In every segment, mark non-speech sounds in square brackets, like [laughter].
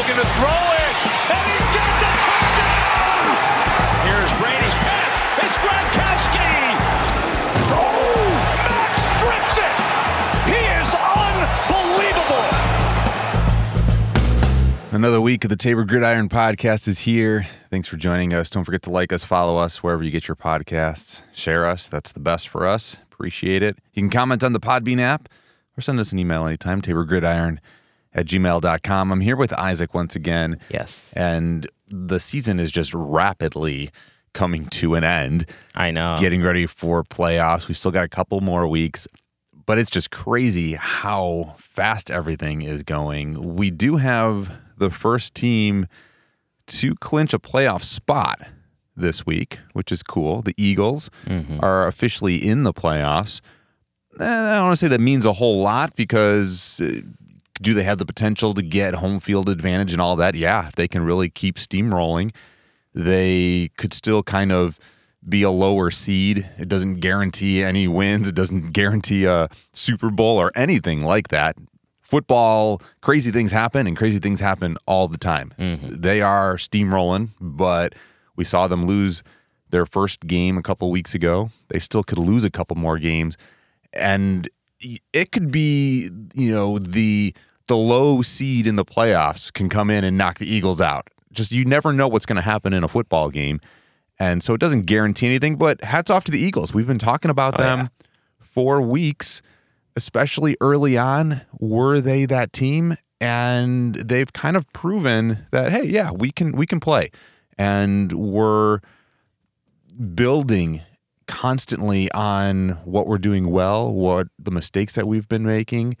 looking to throw it, and he's got the touchdown! Here's Brady's pass. It's Gronkowski! Oh, Max strips it! He is unbelievable! Another week of the Tabor Gridiron podcast is here. Thanks for joining us. Don't forget to like us, follow us wherever you get your podcasts, share us. That's the best for us. Appreciate it. You can comment on the Podbean app or send us an email anytime, taborgridiron at gmail.com. I'm here with Isaac once again. Yes. And the season is just rapidly coming to an end. I know. Getting ready for playoffs. We've still got a couple more weeks, but it's just crazy how fast everything is going. We do have the first team to clinch a playoff spot this week, which is cool. The Eagles are officially in the playoffs. Eh, I don't want to say that means a whole lot because uh, do they have the potential to get home field advantage and all that? Yeah, if they can really keep steamrolling, they could still kind of be a lower seed. It doesn't guarantee any wins. It doesn't guarantee a Super Bowl or anything like that. Football, crazy things happen, and crazy things happen all the time. Mm-hmm. They are steamrolling, but we saw them lose their first game a couple weeks ago. They still could lose a couple more games, and it could be, you know, the the low seed in the playoffs can come in and knock the Eagles out. Just you never know what's going to happen in a football game. And so it doesn't guarantee anything, but hats off to the Eagles. We've been talking about oh, them for weeks, especially early on. Were they that team? And they've kind of proven that, hey, yeah, we can we can play. And we're building constantly on what we're doing well, what the mistakes that we've been making.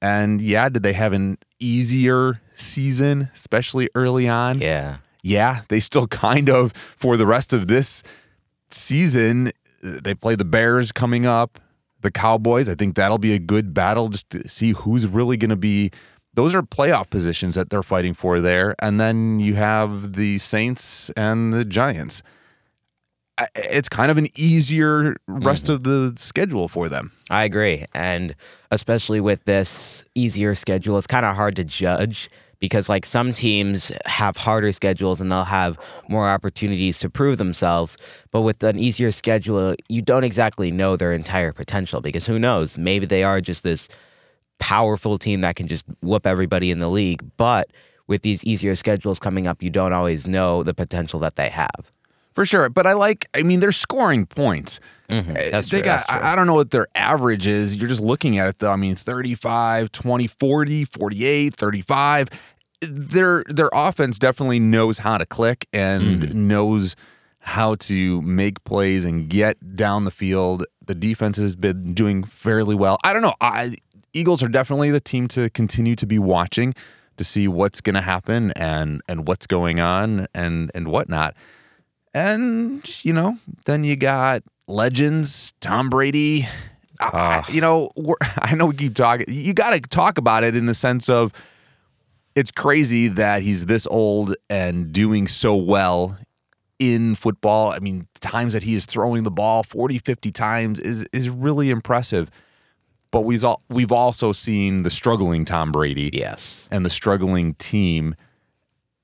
And yeah, did they have an easier season, especially early on? Yeah. yeah, they still [laughs] kind of for the rest of this season. They play the Bears coming up, the Cowboys. I think that'll be a good battle just to see who's really going to be. Those are playoff positions that they're fighting for there, and then you have the Saints and the Giants. It's kind of an easier rest mm-hmm. of the schedule for them. I agree. And especially with this easier schedule, it's kind of hard to judge because, like, some teams have harder schedules and they'll have more opportunities to prove themselves. But with an easier schedule, you don't exactly know their entire potential because who knows? Maybe they are just this powerful team that can just whoop everybody in the league. But with these easier schedules coming up, you don't always know the potential that they have. For sure. But I like, I mean, they're scoring points. Mm-hmm. That's they true. got, that's true. I, I don't know what their average is. You're just looking at it though. I mean, 35, 20, 40, 48, 35. Their their offense definitely knows how to click and Mm-hmm. knows how to make plays and get down the field. The defense has been doing fairly well. I don't know. I Eagles are definitely the team to continue to be watching to see what's going to happen and and what's going on and and whatnot. And, you know, then you got legends, Tom Brady. I- I- ah. you know, [laughs] I know we keep talking. You got to talk about it in the sense of it's crazy that he's this old and doing so well in football. I mean, times that he is throwing the ball 40, 50 times is is really impressive. But we've all, we've also seen the struggling Tom Brady yes. and the struggling team.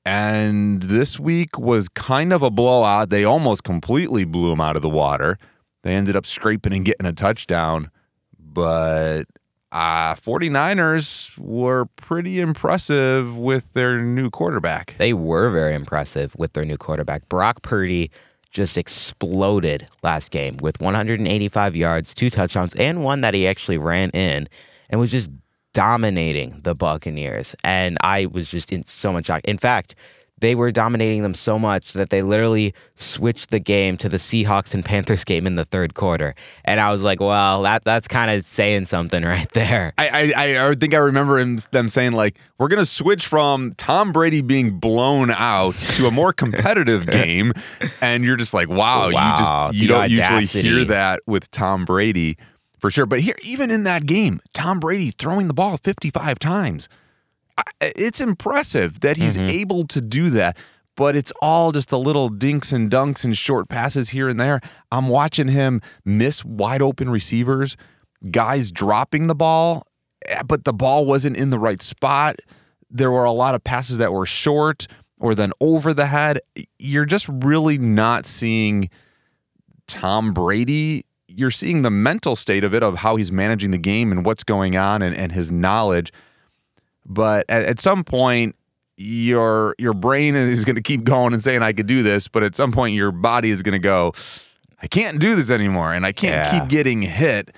And this week was kind of a blowout. They almost completely blew him out of the water. They ended up scraping and getting a touchdown. But uh, 49ers were pretty impressive with their new quarterback. They were very impressive with their new quarterback. Brock Purdy just exploded last game with 185 yards, two touchdowns, and one that he actually ran in and was just dominating the Buccaneers. And I was just in so much shock. In fact, they were dominating them so much that they literally switched the game to the Seahawks and Panthers [laughs] game in the third quarter. And I was like, well, that that's kind of saying something [laughs] right there. I, I, I think I remember him, them saying, like, we're going to switch from Tom Brady being blown out to a more competitive [laughs] game. And you're just like, wow, Wow, you just, you don't usually audacity. hear that with Tom Brady for sure. But here, even in that game, Tom Brady throwing the ball 55 times. I- It's impressive that he's Mm-hmm. able to do that. But it's all just the little dinks and dunks and short passes here and there. I'm watching him miss wide open receivers, guys dropping the ball, eh, but the ball wasn't in the right spot. there were a lot of passes that were short or then over the head. You're just really not seeing Tom Brady. You're seeing the mental state of it, of how he's managing the game and what's going on and, and his knowledge. But at, at some point, your your brain is going to keep going and saying I could do this, but at some point your body is going to go, I can't do this anymore, and I can't Yeah. keep getting hit.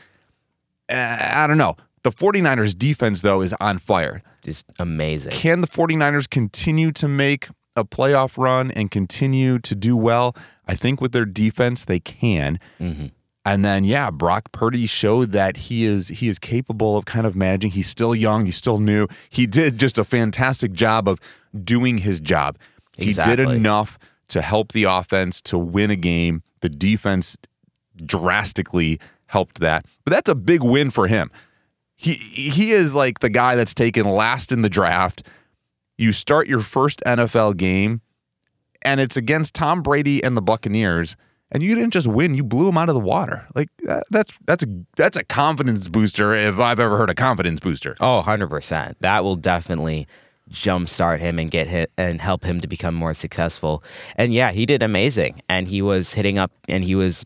Uh, I don't know. The 49ers defense though is on fire. Just amazing. Can the 49ers continue to make a playoff run and continue to do well? I think with their defense they can. And then yeah, Brock Purdy showed that he is he is capable of kind of managing. He's still young, he's still new. He did just a fantastic job of doing his job. He did enough to help the offense to win a game. The defense drastically helped that. But that's a big win for him. He he is like the guy that's taken last in the draft. You start your first NFL game and it's against Tom Brady and the Buccaneers and you didn't just win, you blew him out of the water. Like that, that's that's a that's a confidence booster if I've ever heard a confidence booster. Oh, 100%. That will definitely jumpstart him and get hit and help him to become more successful. And yeah, he did amazing. And he was hitting up and he was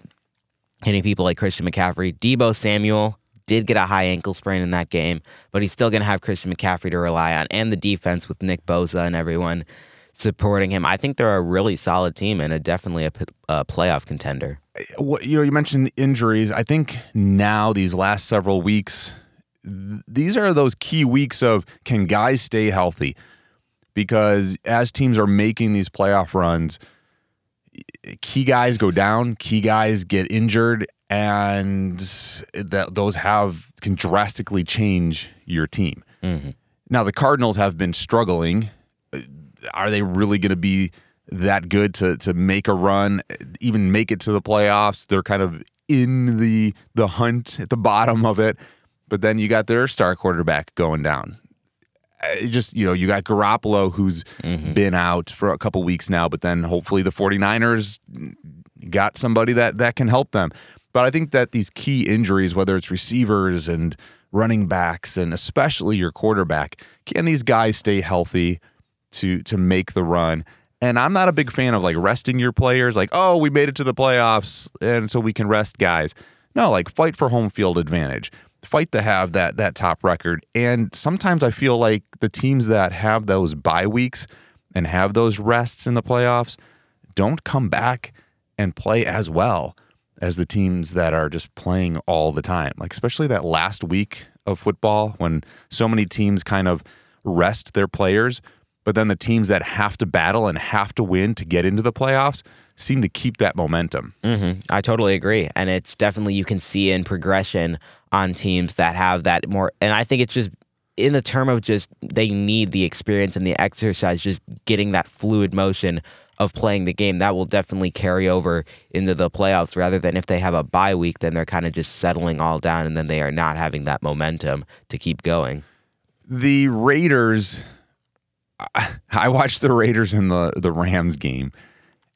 hitting people like Christian McCaffrey. Deebo Samuel did get a high ankle sprain in that game, but he's still going to have Christian McCaffrey to rely on and the defense with Nick Bosa and everyone supporting him. I think they're a really solid team and a definitely a playoff contender. you know you mentioned injuries. I think now these last several weeks these are those key weeks of can guys stay healthy? Because as teams are making these playoff runs key guys go down key guys get injured and that those have can drastically change your team. Mm-hmm. Now the cardinals have been struggling are they really going to be that good to to make a run, even make it to the playoffs? They're kind of in the the hunt at the bottom of it, but then you got their star quarterback going down. It just you know you got Garoppolo who's mm-hmm. been out for a couple weeks now, but then hopefully the 49ers got somebody that that can help them. But I think that these key injuries, whether it's receivers and running backs, and especially your quarterback, can these guys stay healthy to to make the run? And I'm not a big fan of like resting your players, like oh we made it to the playoffs, and so we can rest guys. No, like fight for home field advantage. Fight to have that that top record. And sometimes I feel like the teams that have those bye weeks and have those rests in the playoffs don't come back and play as well as the teams that are just playing all the time. Like especially that last week of football when so many teams kind of rest their players, but then the teams that have to battle and have to win to get into the playoffs seem to keep that momentum. hmm I totally agree, and it's definitely you can see in progression on teams that have that more. And I think it's just in the term of just they need the experience and the exercise, just getting that fluid motion of playing the game. That will definitely carry over into the playoffs, rather than if they have a bye week, then they're kind of just settling all down, and then they are not having that momentum to keep going. The Raiders [laughs] I- watched the Raiders in the the Rams game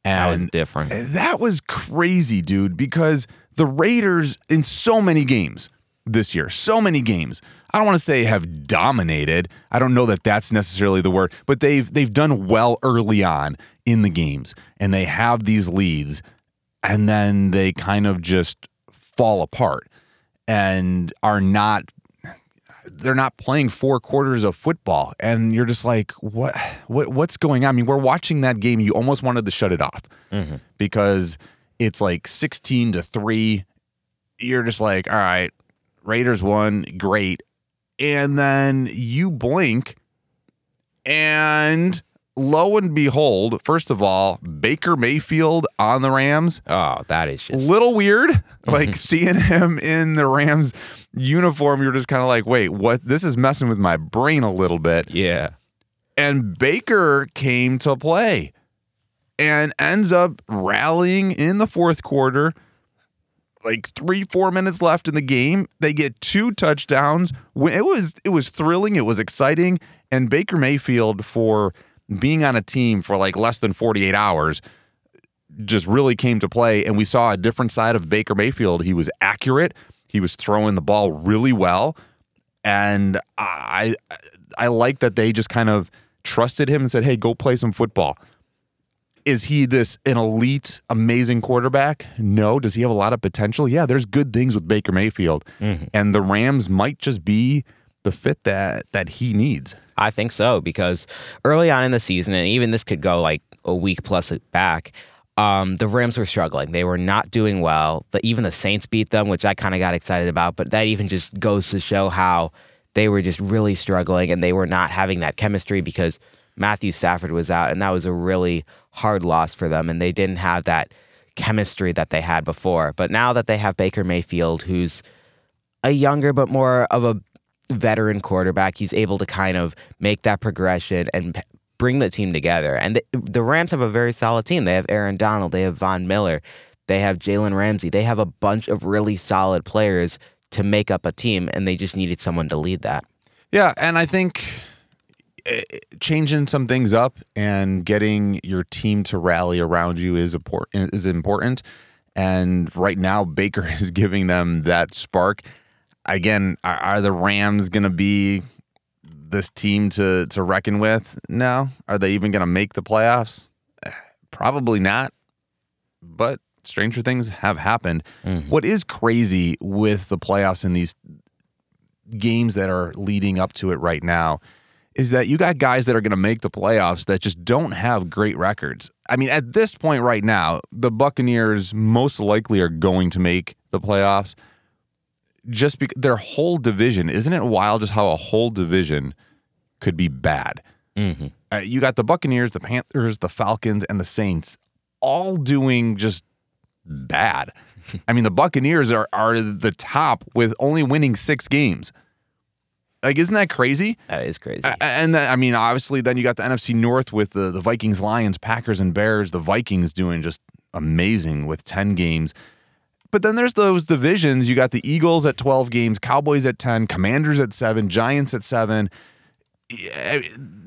That was different. That was crazy, dude, because the Raiders in so many games this year, so many games. I don't want to say have dominated. I don't know that that's necessarily the word, but they've they've done well early on in the games and they have these leads and then they kind of just fall apart and are not they're not playing four quarters of football. And you're just like what what what's going on? I mean we're watching that game. You almost wanted to shut it off mm-hmm. because it's like 16 to 3 you're just like all right raiders won. Great. And then you blink and lo and behold first of all baker mayfield on the rams. Oh, that is just little weird. Like mm-hmm. seeing him in the Rams uniform, you're just kind of like, wait, what? This is messing with my brain a little bit. yeah. And Baker came to play and ends up rallying in the fourth quarter. Like three, four minutes left in the game, they get two touchdowns. It was it was thrilling. It was exciting. And Baker Mayfield for being on a team for like less than 48 hours just really came to play and we saw a different side of Baker Mayfield. He was accurate. He was throwing the ball really well. and I I like that they just kind of trusted him and said, "Hey, go play some football." Is he this an elite, amazing quarterback? No. Does he have a lot of potential? Yeah, there's good things with Baker Mayfield, mm-hmm. and the Rams might just be the fit that that he needs. I think so because early on in the season, and even this could go like a week plus back, um, the Rams were struggling. They were not doing well. The, even the Saints beat them, which I kind of got excited about. But that even just goes to show how they were just really struggling and they were not having that chemistry because Matthew Stafford was out, and that was a really hard loss for them. And they didn't have that chemistry that they had before. But now that they have Baker Mayfield, who's a younger but more of a veteran quarterback, he's able to kind of make that progression and bring the team together. And the, the Rams have a very solid team. They have Aaron Donald, they have Von Miller, they have Jalen Ramsey. They have a bunch of really solid players to make up a team, and they just needed someone to lead that. Yeah, and I think eh, changing some things up and getting your team to rally around you is important. Is important, and right now [laughs] Baker is giving them that spark. Again, are, are the Rams going to be this team to to reckon with? now? Are they even going to make the playoffs? Eh, Probably not. But stranger things have happened. What is crazy with the playoffs and these games that are leading up to it right now is that you got guys that are going to make the playoffs that just don't have great records. I mean, at this point right now, the Buccaneers most likely are going to make the playoffs just because their whole division, isn't it wild just how a whole division could be bad? Uh, you got the Buccaneers, the Panthers, the Falcons, and the Saints all doing just bad. [laughs] I mean, the Buccaneers are are the top with only winning six games. Like, isn't that crazy? That is crazy. And then, I mean, obviously, then you got the NFC North with the, the Vikings, Lions, Packers, and Bears. The Vikings doing just amazing with 10 games. But then there's those divisions. You got the Eagles at 12 games, Cowboys at 10, Commanders at 7, Giants at 7. Yeah,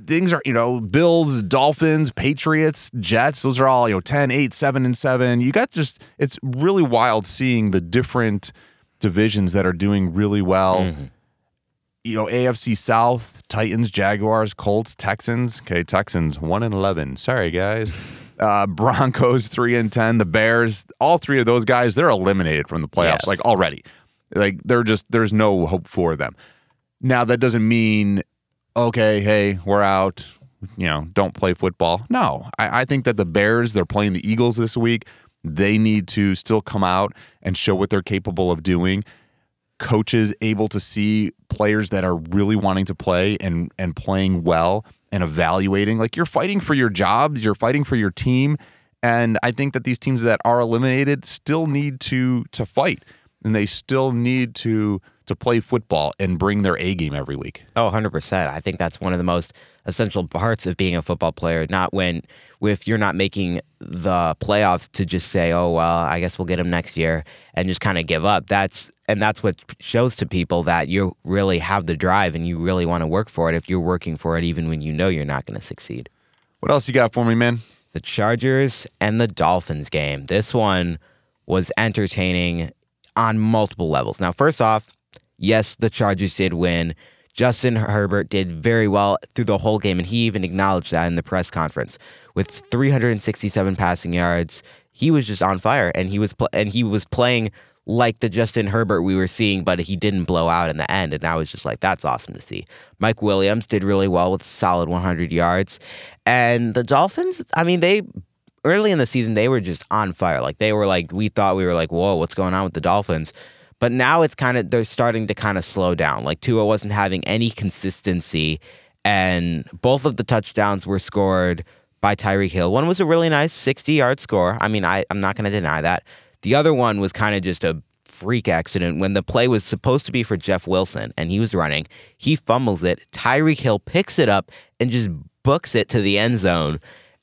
Things are, you know, Bills, Dolphins, Patriots, Jets. Those are all, you know, 10, 8, 7, and 7. You got just, it's really wild seeing the different divisions that are doing really well mm-hmm. you know, AFC South, Titans, Jaguars, Colts, Texans. Okay, Texans one and eleven. Sorry, guys. Uh, [laughs] Broncos three and ten. The Bears, all three of those guys, they're eliminated from the playoffs Yes. like already. Like they're just there's no hope for them. Now that doesn't mean okay, hey, we're out. You know, don't play football. No, I, I think that the Bears they're playing the Eagles this week. They need to still come out and show what they're capable of doing coaches able to see players that are really wanting to play and and playing well and evaluating like you're fighting for your jobs you're fighting for your team and i think that these teams that are eliminated still need to to fight and they still need to to play football and bring their a game every week Oh, 100%. I think that's one of the most essential parts of being a football player. Not when, if you're not making the playoffs to just say, oh, well, I guess we'll get them next year and just kind of give up. That's, and that's what shows to people that you really have the drive and you really want to work for it if you're working for it, even when you know you're not going to succeed. what else you got for me man The Chargers and the Dolphins game. This one was entertaining on multiple levels. Now, first off, yes, the Chargers did win. Justin Herbert did very well through the whole game, and he even acknowledged that in the press conference. With 367 passing yards, he was just on fire, and he was pl- and he was playing like the Justin Herbert we were seeing, but he didn't blow out in the end, and I was just like, that's awesome to see. Mike Williams did really well with a solid 100 yards, and the Dolphins, I mean, they early in the season they were just on fire. Like they were like we thought we were like, whoa, what's going on with the Dolphins? But now it's kind of they're starting to kind of slow down. Like Tua wasn't having any consistency, and both of the touchdowns were scored by Tyreek Hill. One was a really nice 60 yard score. I mean, I, I'm not going to deny that. The other one was kind of just a freak accident when the play was supposed to be for Jeff Wilson and he was running. He fumbles it. Tyreek Hill picks it up and just books it to the end zone.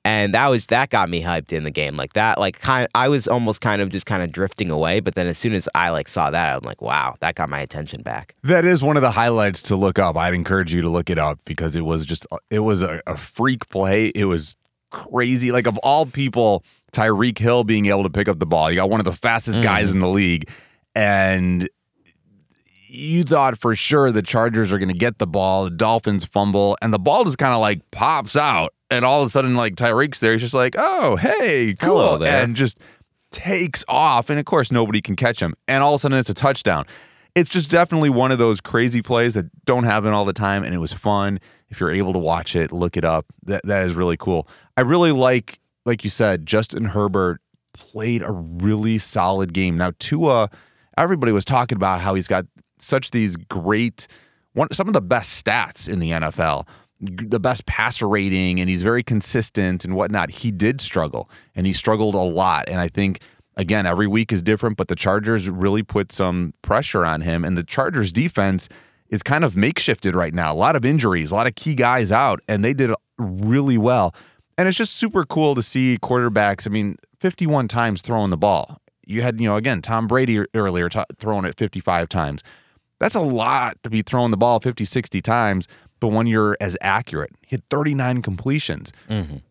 And that was that got me hyped in the game like that. Like kind, I was almost kind of just kind of drifting away. But then as soon as I like saw that, I'm like, wow, that got my attention back. That is one of the highlights to look up. I'd encourage you to look it up because it was just it was a, a freak play. It was crazy. Like of all people, Tyreek Hill being able to pick up the ball. You got one of the fastest guys mm-hmm. in the league, and you thought for sure the Chargers are going to get the ball, the Dolphins fumble, and the ball just kind of like pops out. And all of a sudden, like Tyreek's there, he's just like, oh, hey, cool. And just takes off. And of course, nobody can catch him. And all of a sudden, it's a touchdown. It's just definitely one of those crazy plays that don't happen all the time. And it was fun. If you're able to watch it, look it up. That, that is really cool. I really like, like you said, Justin Herbert played a really solid game. Now, Tua, everybody was talking about how he's got such these great, one, some of the best stats in the NFL, the best passer rating, and he's very consistent and whatnot. He did struggle, and he struggled a lot. And I think, again, every week is different, but the Chargers really put some pressure on him, and the Chargers defense is kind of makeshifted right now. A lot of injuries, a lot of key guys out, and they did really well. And it's just super cool to see quarterbacks. I mean, 51 times throwing the ball. You had, you know, again, Tom Brady earlier t- throwing it 55 times. That's a lot to be throwing the ball 50, 60 times. But when you're as accurate, he had 39 completions.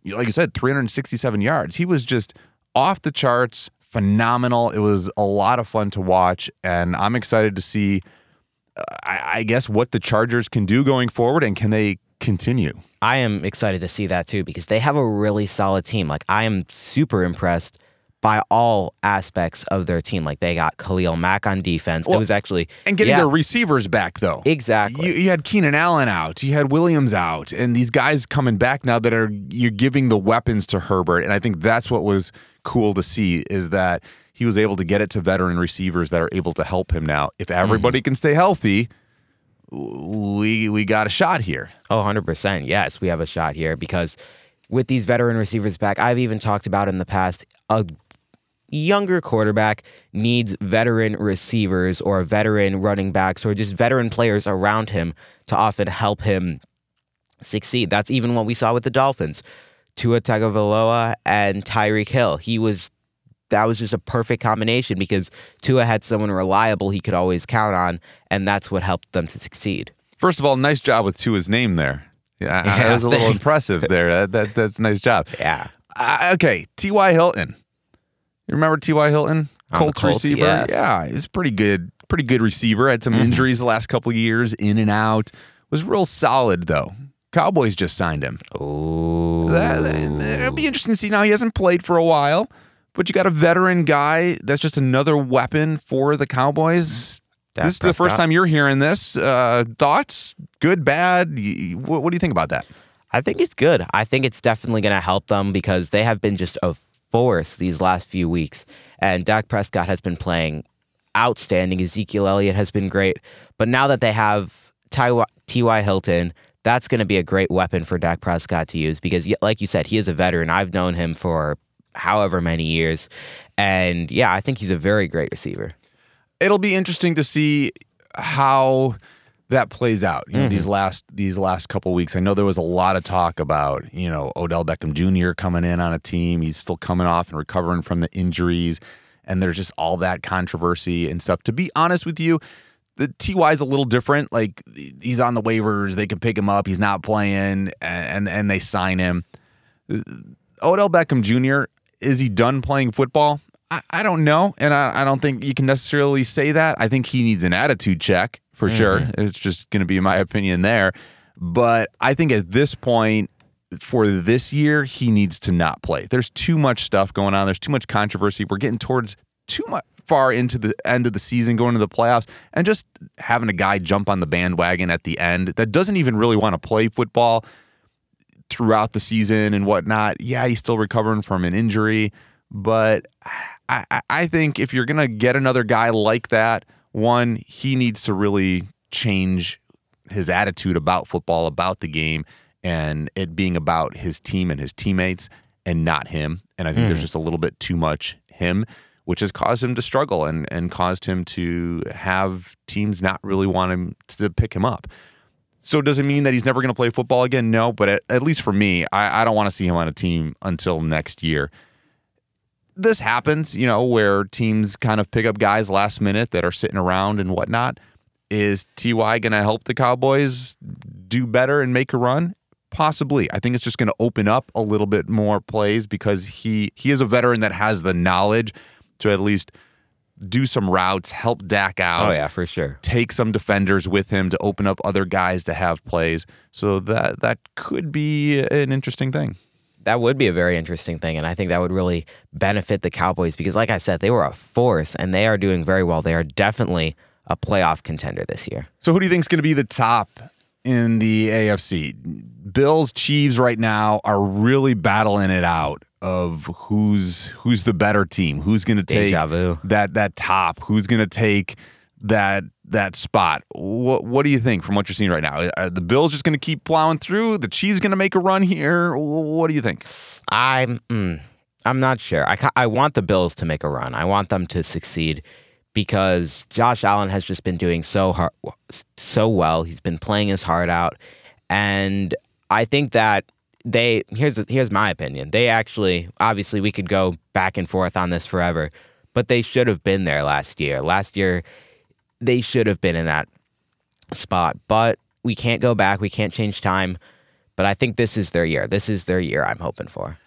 You- Like you said, 367 yards. He was just off the charts, phenomenal. It was a lot of fun to watch. And I'm excited to see, uh, I, I guess, what the Chargers can do going forward and can they continue? I am excited to see that too because they have a really solid team. Like I am super impressed by all aspects of their team. Like they got Khalil Mack on defense. Well, it was actually And getting yeah, their receivers back, though. exactly. You, you had Keenan Allen out, you had Williams out, and these guys coming back now that are you're giving the weapons to Herbert, and I think that's what was cool to see is that he was able to get it to veteran receivers that are able to help him now. If mm-hmm. everybody can stay healthy, we we got a shot here. Oh, 100%. Yes, we have a shot here because with these veteran receivers back, I've even talked about in the past a younger quarterback needs veteran receivers or veteran running backs or just veteran players around him to often help him succeed. That's even what we saw with the Dolphins. Tua Tagovailoa and Tyreek Hill. He was that was just a perfect combination because Tua had someone reliable he could always count on, and that's what helped them to succeed. First of all, nice job with Tua's name there. Yeah, Yeah, that was a [laughs] little impressive there. That, that that's a nice job. Yeah. Uh, okay, T.Y. Hilton. You remember T.Y. Hilton? On Colts, Colts, receiver. yes. Yeah, he's pretty good. Pretty good receiver. Had some injuries the last couple of years, in and out. Was real solid though. Cowboys just signed him. That- it'll be interesting to see. Now he hasn't played for a while, but you got a veteran guy. That's just another weapon for the Cowboys. Dak this is the first time you're hearing this. Uh, thoughts? Good, bad? What, what do you think about that? I think it's good. I think it's definitely going to help them because they have been just a force these last few weeks. And Dak Prescott has been playing outstanding. Ezekiel Elliott has been great. But now that they have Ty-. Hilton, that's going to be a great weapon for Dak Prescott to use because, like you said, he is a veteran. I've known him for however many years. And yeah, I think he's a very great receiver. it'll be interesting to see how that plays out. You know, these mm-hmm. last these last couple weeks. I know there was a lot of talk about you know Odell Beckham Jr. coming in on a team. He's still coming off and recovering from the injuries, and there's just all that controversy and stuff. To be honest with you. The Ty is a little different. Like he's on the waivers, they can pick him up. He's not playing, and and, and they sign him. Odell Beckham Jr. Is he done playing football? I, I don't know, and I, I don't think you can necessarily say that. I think he needs an attitude check for sure. Mm-hmm. It's just going to be my opinion there. But I think at this point, for this year, he needs to not play. There's too much stuff going on. There's too much controversy. We're getting towards too much far into the end of the season, going to the playoffs, and just having a guy jump on the bandwagon at the end that doesn't even really want to play football throughout the season and whatnot. Yeah, he's still recovering from an injury, but I, I- I think if you're gonna get another guy like that, one he needs to really change his attitude about football, about the game, and it being about his team and his teammates and not him. And I think there's hmm. just a little bit too much him, which has caused him to struggle and and caused him to have teams not really want him to pick him up. So does it mean that he's never going to play football again? No, but at, at least for me, I, I don't want to see him on a team until next year. This happens, you know, where teams kind of pick up guys last minute that are sitting around and whatnot. Is Ty going to help the Cowboys do better and make a run? Possibly. I think it's just going to open up a little bit more plays because he he is a veteran that has the knowledge to at least do some routes, help Dak oh, out. Oh yeah, for sure. Take some defenders with him to open up other guys to have plays. So that that could be an interesting thing. That would be a very interesting thing, and I think that would really benefit the Cowboys because, like I said, they were a force and they are doing very well. They are definitely a playoff contender this year. So who do you think is going to be the top in the AFC? Bills, Chiefs right now are really battling it out of who's who's the better team, who's going to take that that top, who's going to take that that spot. What what do you think from what you're seeing right now? Are the Bills just going to keep plowing through? The Chiefs going to make a run here? What do you think? I'm mm, I'm not sure. I I want the Bills to make a run. I want them to succeed because Josh Allen has just been doing so hard, so well. He's been playing his heart out, and I think that they here's here's my opinion. They actually obviously we could go back and forth on this forever, but they should have been there last year. Last year they should have been in that spot, but we can't go back. We can't change time. But I think this is their year. This is their year. I'm hoping for.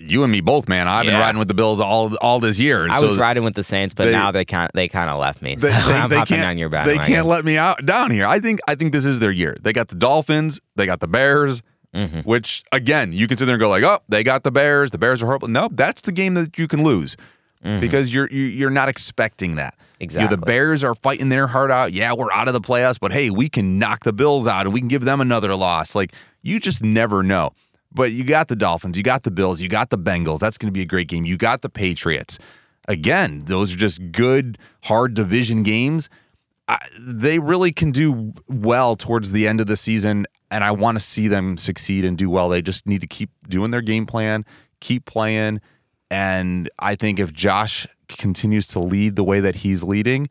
You and me both, man. I've been riding with the Bills all all this year. I So was riding with the Saints, but they- now they kind they kind of left me. They, So they- I'm they hopping can't, on your back. They can't let me out down here. I think I think this is their year. They got the Dolphins, they got the Bears, Mm-hmm. which again you can sit there and go like, oh, they got the Bears. The Bears are horrible. No, that's the game that you can lose because you're you- you're not expecting that. You know, the Mm-hmm. Bears are fighting their heart out. Yeah, we're out of the playoffs, but hey, we can knock the Bills out and we can give them another loss. Like you just never know. But you got the Dolphins, you got the Bills, you got the Bengals. That's going to be a great game. You got the Patriots. Again, those are just good, hard division games. I, they really can do well towards the end of the season, and I want to see them succeed and do well. They just need to keep doing their game plan, keep playing, and I think if Josh continues to lead the way that he's leading,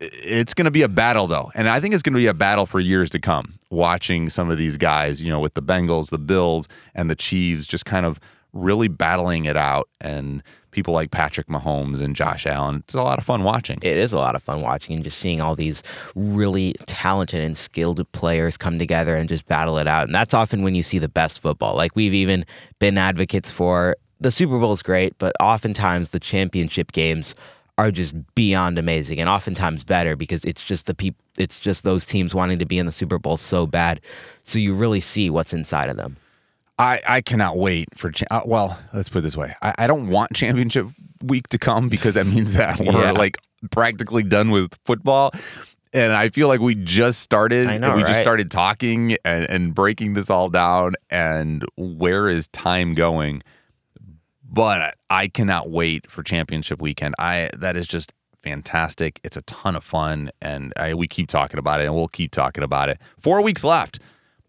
it's going to be a battle though and i think it's going to be a battle for years to come watching some of these guys you know with the bengals the bills and the chiefs just kind of really battling it out and people like patrick mahomes and josh allen it's a lot of fun watching It is a lot of fun watching and just seeing all these really talented and skilled players come together and just battle it out. And that's often when you see the best football. Like we've even been advocates for the Super Bowl is great, but oftentimes the championship games are just beyond amazing and oftentimes better because it's just the peop- it's just those teams wanting to be in the Super Bowl so bad. So you really see what's inside of them. I, I cannot wait for cha- uh, well let's put it this way I, I don't want championship week to come because that means that [laughs] we're Yeah. like practically done with football and I feel like we just started know, we just started talking and, and breaking this all down and where is time going but I cannot wait for championship weekend I that is just fantastic it's a ton of fun and I, we keep talking about it and we'll keep talking about it four weeks left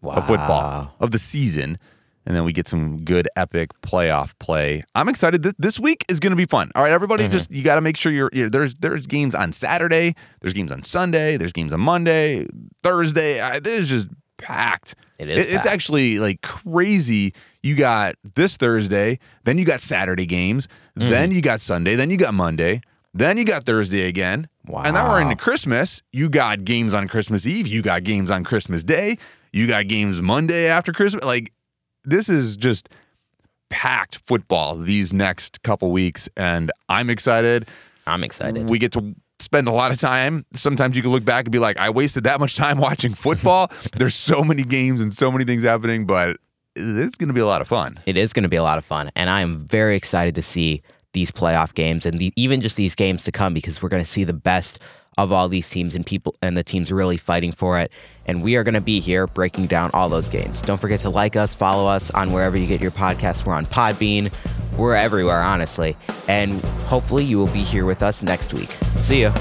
of football of the season. And then we get some good epic playoff play. I'm excited. Th- This week is going to be fun. All right, everybody, Mm-hmm. just you got to make sure you're, you're there's there's games on Saturday, there's games on Sunday, there's games on Monday, Thursday. I, this is just packed. It is It's packed. actually like crazy. You got this Thursday, then you got Saturday games, Mm-hmm. then you got Sunday, then you got Monday, then you got Thursday again. Wow. And now we're into Christmas. You got games on Christmas Eve. You got games on Christmas Day. You got games Monday after Christmas. Like this is just packed football these next couple weeks, and I'm excited. I'm excited. We get to spend a lot of time. Sometimes you can look back and be like, I wasted that much time [laughs] watching football. There's so many games and so many things happening, but it's going to be a lot of fun. It is going to be a lot of fun, and I am very excited to see these playoff games and the, even just these games to come because we're going to see the best of all these teams and people and the teams really fighting for it. And we are going to be here breaking down all those games. Don't forget to like us, follow us on wherever you get your podcasts. We're on Podbean. We're everywhere, honestly. And hopefully you will be here with us next week. See ya.